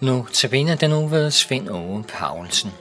Nu tabiner den uge ved Svend Ove Paulsen.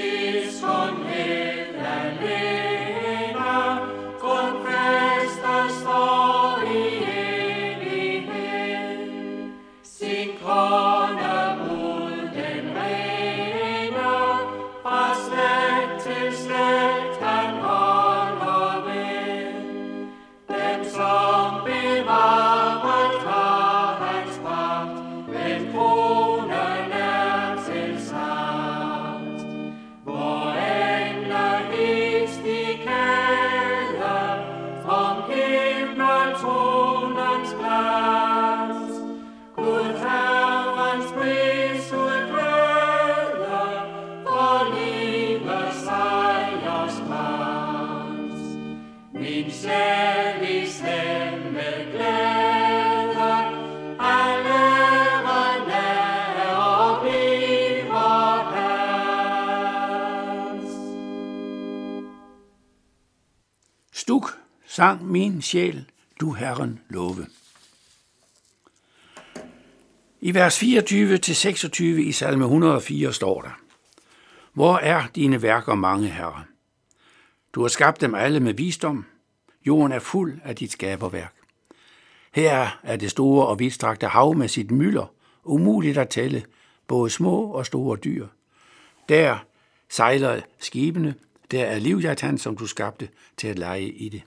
this on live and. sang min sjæl, du Herren love. I vers 24-26 i salme 104 står der, Hvor er dine værker mange, Herre? Du har skabt dem alle med visdom. Jorden er fuld af dit skaberværk. Her er det store og vidstrakte hav med sit mylder, umuligt at tælle, både små og store dyr. Der sejler skibene, der er livjagt han, som du skabte, til at lege i det.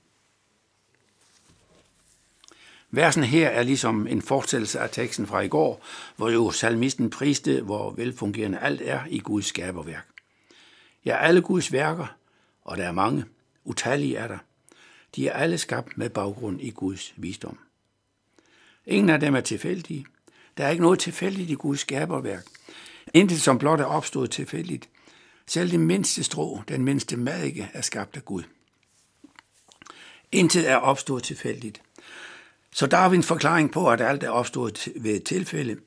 Versen her er ligesom en fortsættelse af teksten fra i går, hvor jo salmisten priste, hvor velfungerende alt er i Guds skaberværk. Ja, alle Guds værker, og der er mange, utallige er der, de er alle skabt med baggrund i Guds visdom. Ingen af dem er tilfældige. Der er ikke noget tilfældigt i Guds skaberværk. Intet som blot er opstået tilfældigt. Selv det mindste strå, den mindste madike, er skabt af Gud. Intet er opstået tilfældigt. Så Darwins forklaring på, at alt er opstået ved et tilfælde,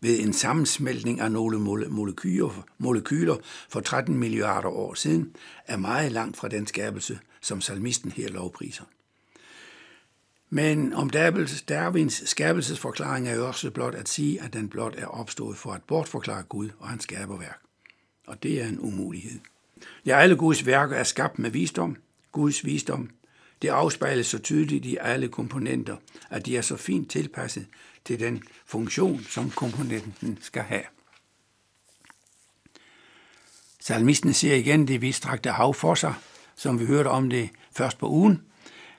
ved en sammensmeltning af nogle molekyler, molekyler for 13 milliarder år siden, er meget langt fra den skabelse, som salmisten her lovpriser. Men om Darwins skabelsesforklaring er jo også blot at sige, at den blot er opstået for at bortforklare Gud og hans skaberværk. Og det er en umulighed. Ja, alle Guds værker er skabt med visdom, Guds visdom. Det afspejles så tydeligt i alle komponenter, at de er så fint tilpasset til den funktion, som komponenten skal have. Salmisten ser igen det vidstrakte hav for sig, som vi hørte om det først på ugen,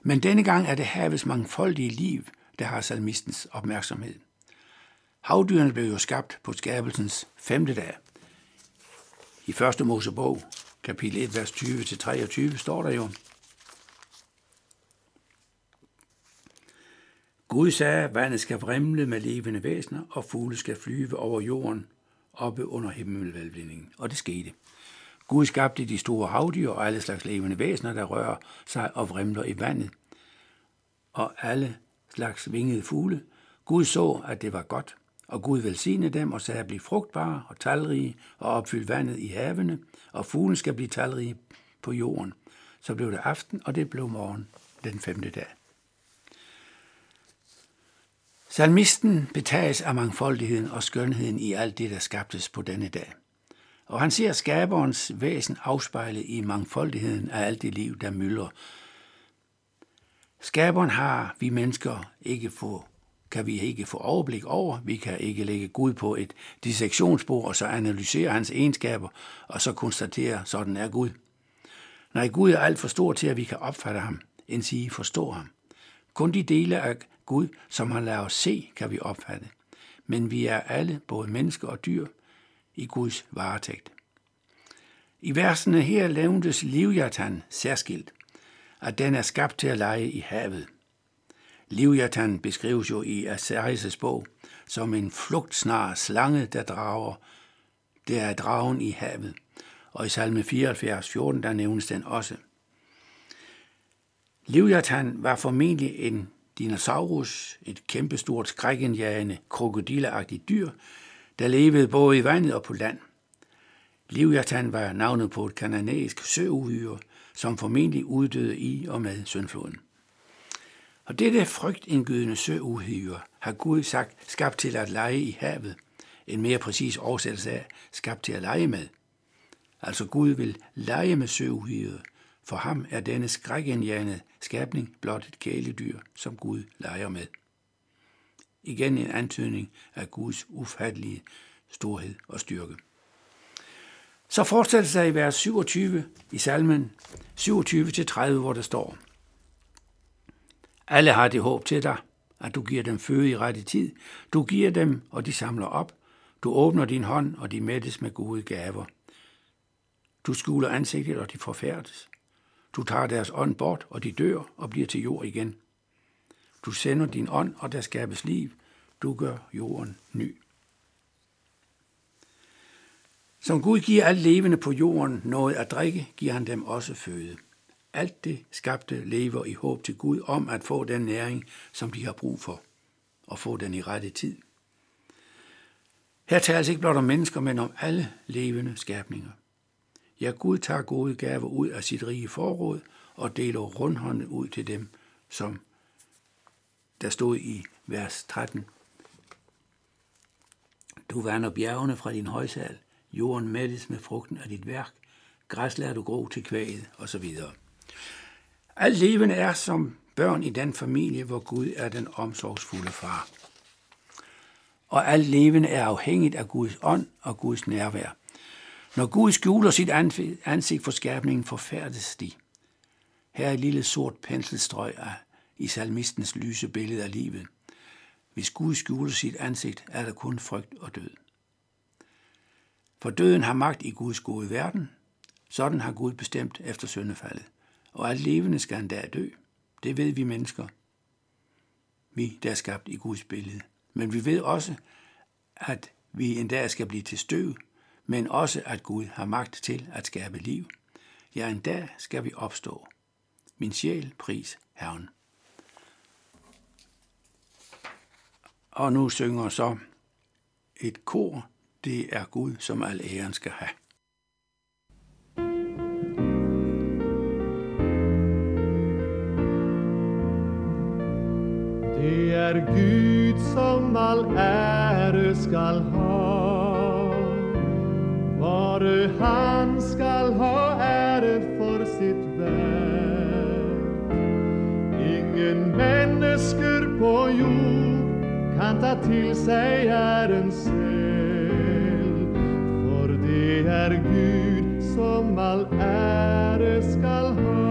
men denne gang er det havets mangfoldige liv, der har salmistens opmærksomhed. Havdyrene blev jo skabt på skabelsens femte dag. I første Mosebog, kapitel 1, vers 20-23, står der jo, Gud sagde, at vandet skal vrimle med levende væsener, og fugle skal flyve over jorden oppe under himmelvælvningen. Og det skete. Gud skabte de store havdyr og alle slags levende væsener, der rører sig og vrimler i vandet, og alle slags vingede fugle. Gud så, at det var godt, og Gud velsignede dem og sagde at blive frugtbare og talrige og opfylde vandet i havene, og fuglen skal blive talrige på jorden. Så blev det aften, og det blev morgen den femte dag. Salmisten betages af mangfoldigheden og skønheden i alt det, der skabtes på denne dag. Og han ser skaberens væsen afspejlet i mangfoldigheden af alt det liv, der mylder. Skaberen har vi mennesker ikke få, kan vi ikke få overblik over. Vi kan ikke lægge Gud på et dissektionsbord og så analysere hans egenskaber og så konstatere, sådan er Gud. Nej, Gud er alt for stor til, at vi kan opfatte ham, end sige forstå ham. Kun de dele af Gud, som han lader os se, kan vi opfatte. Men vi er alle, både mennesker og dyr, i Guds varetægt. I versene her lavnes Livjatan særskilt, at den er skabt til at lege i havet. Livjatan beskrives jo i Asarias bog som en flugtsnar slange, der drager. Det er dragen i havet, og i salme 74, 14, der nævnes den også. Livjatan var formentlig en dinosaurus, et kæmpestort skrækindjagende krokodilleagtigt dyr, der levede både i vandet og på land. Livjatan var navnet på et kananæisk søuhyre, som formentlig uddøde i og med søndfloden. Og dette frygtindgydende søuhyre har Gud sagt skabt til at lege i havet. En mere præcis oversættelse af skabt til at lege med. Altså Gud vil lege med søuhyret. For ham er denne skrækindjagende skabning blot et kæledyr, som Gud leger med. Igen en antydning af Guds ufattelige storhed og styrke. Så fortsætter sig i vers 27 i salmen 27-30, hvor der står, Alle har det håb til dig, at du giver dem føde i rette tid. Du giver dem, og de samler op. Du åbner din hånd, og de mættes med gode gaver. Du skuler ansigtet, og de forfærdes. Du tager deres ånd bort, og de dør og bliver til jord igen. Du sender din ånd, og der skabes liv. Du gør jorden ny. Som Gud giver alt levende på jorden noget at drikke, giver han dem også føde. Alt det skabte lever i håb til Gud om at få den næring, som de har brug for, og få den i rette tid. Her tales ikke blot om mennesker, men om alle levende skabninger. Ja, Gud tager gode gaver ud af sit rige forråd og deler rundhånden ud til dem, som der stod i vers 13. Du vander bjergene fra din højsal, jorden mættes med frugten af dit værk, græs lader du gro til kvæget, osv. Alt levende er, som børn i den familie, hvor Gud er den omsorgsfulde far. Og alt levende er afhængigt af Guds ånd og Guds nærvær. Når Gud skjuler sit ansigt for skabningen, forfærdes de. Her er et lille sort penselstrøg af i salmistens lyse billede af livet. Hvis Gud skjuler sit ansigt, er der kun frygt og død. For døden har magt i Guds gode verden. Sådan har Gud bestemt efter syndefaldet. Og alt levende skal endda dø. Det ved vi mennesker. Vi, der er skabt i Guds billede. Men vi ved også, at vi endda skal blive til støv, men også at Gud har magt til at skabe liv. Ja, en dag skal vi opstå. Min sjæl, pris Herren. Og nu synger så et kor, det er Gud, som al æren skal have. Det er Gud, som al ære skal jord kan ta til sig æren selv. For det er Gud, som al ære skal have.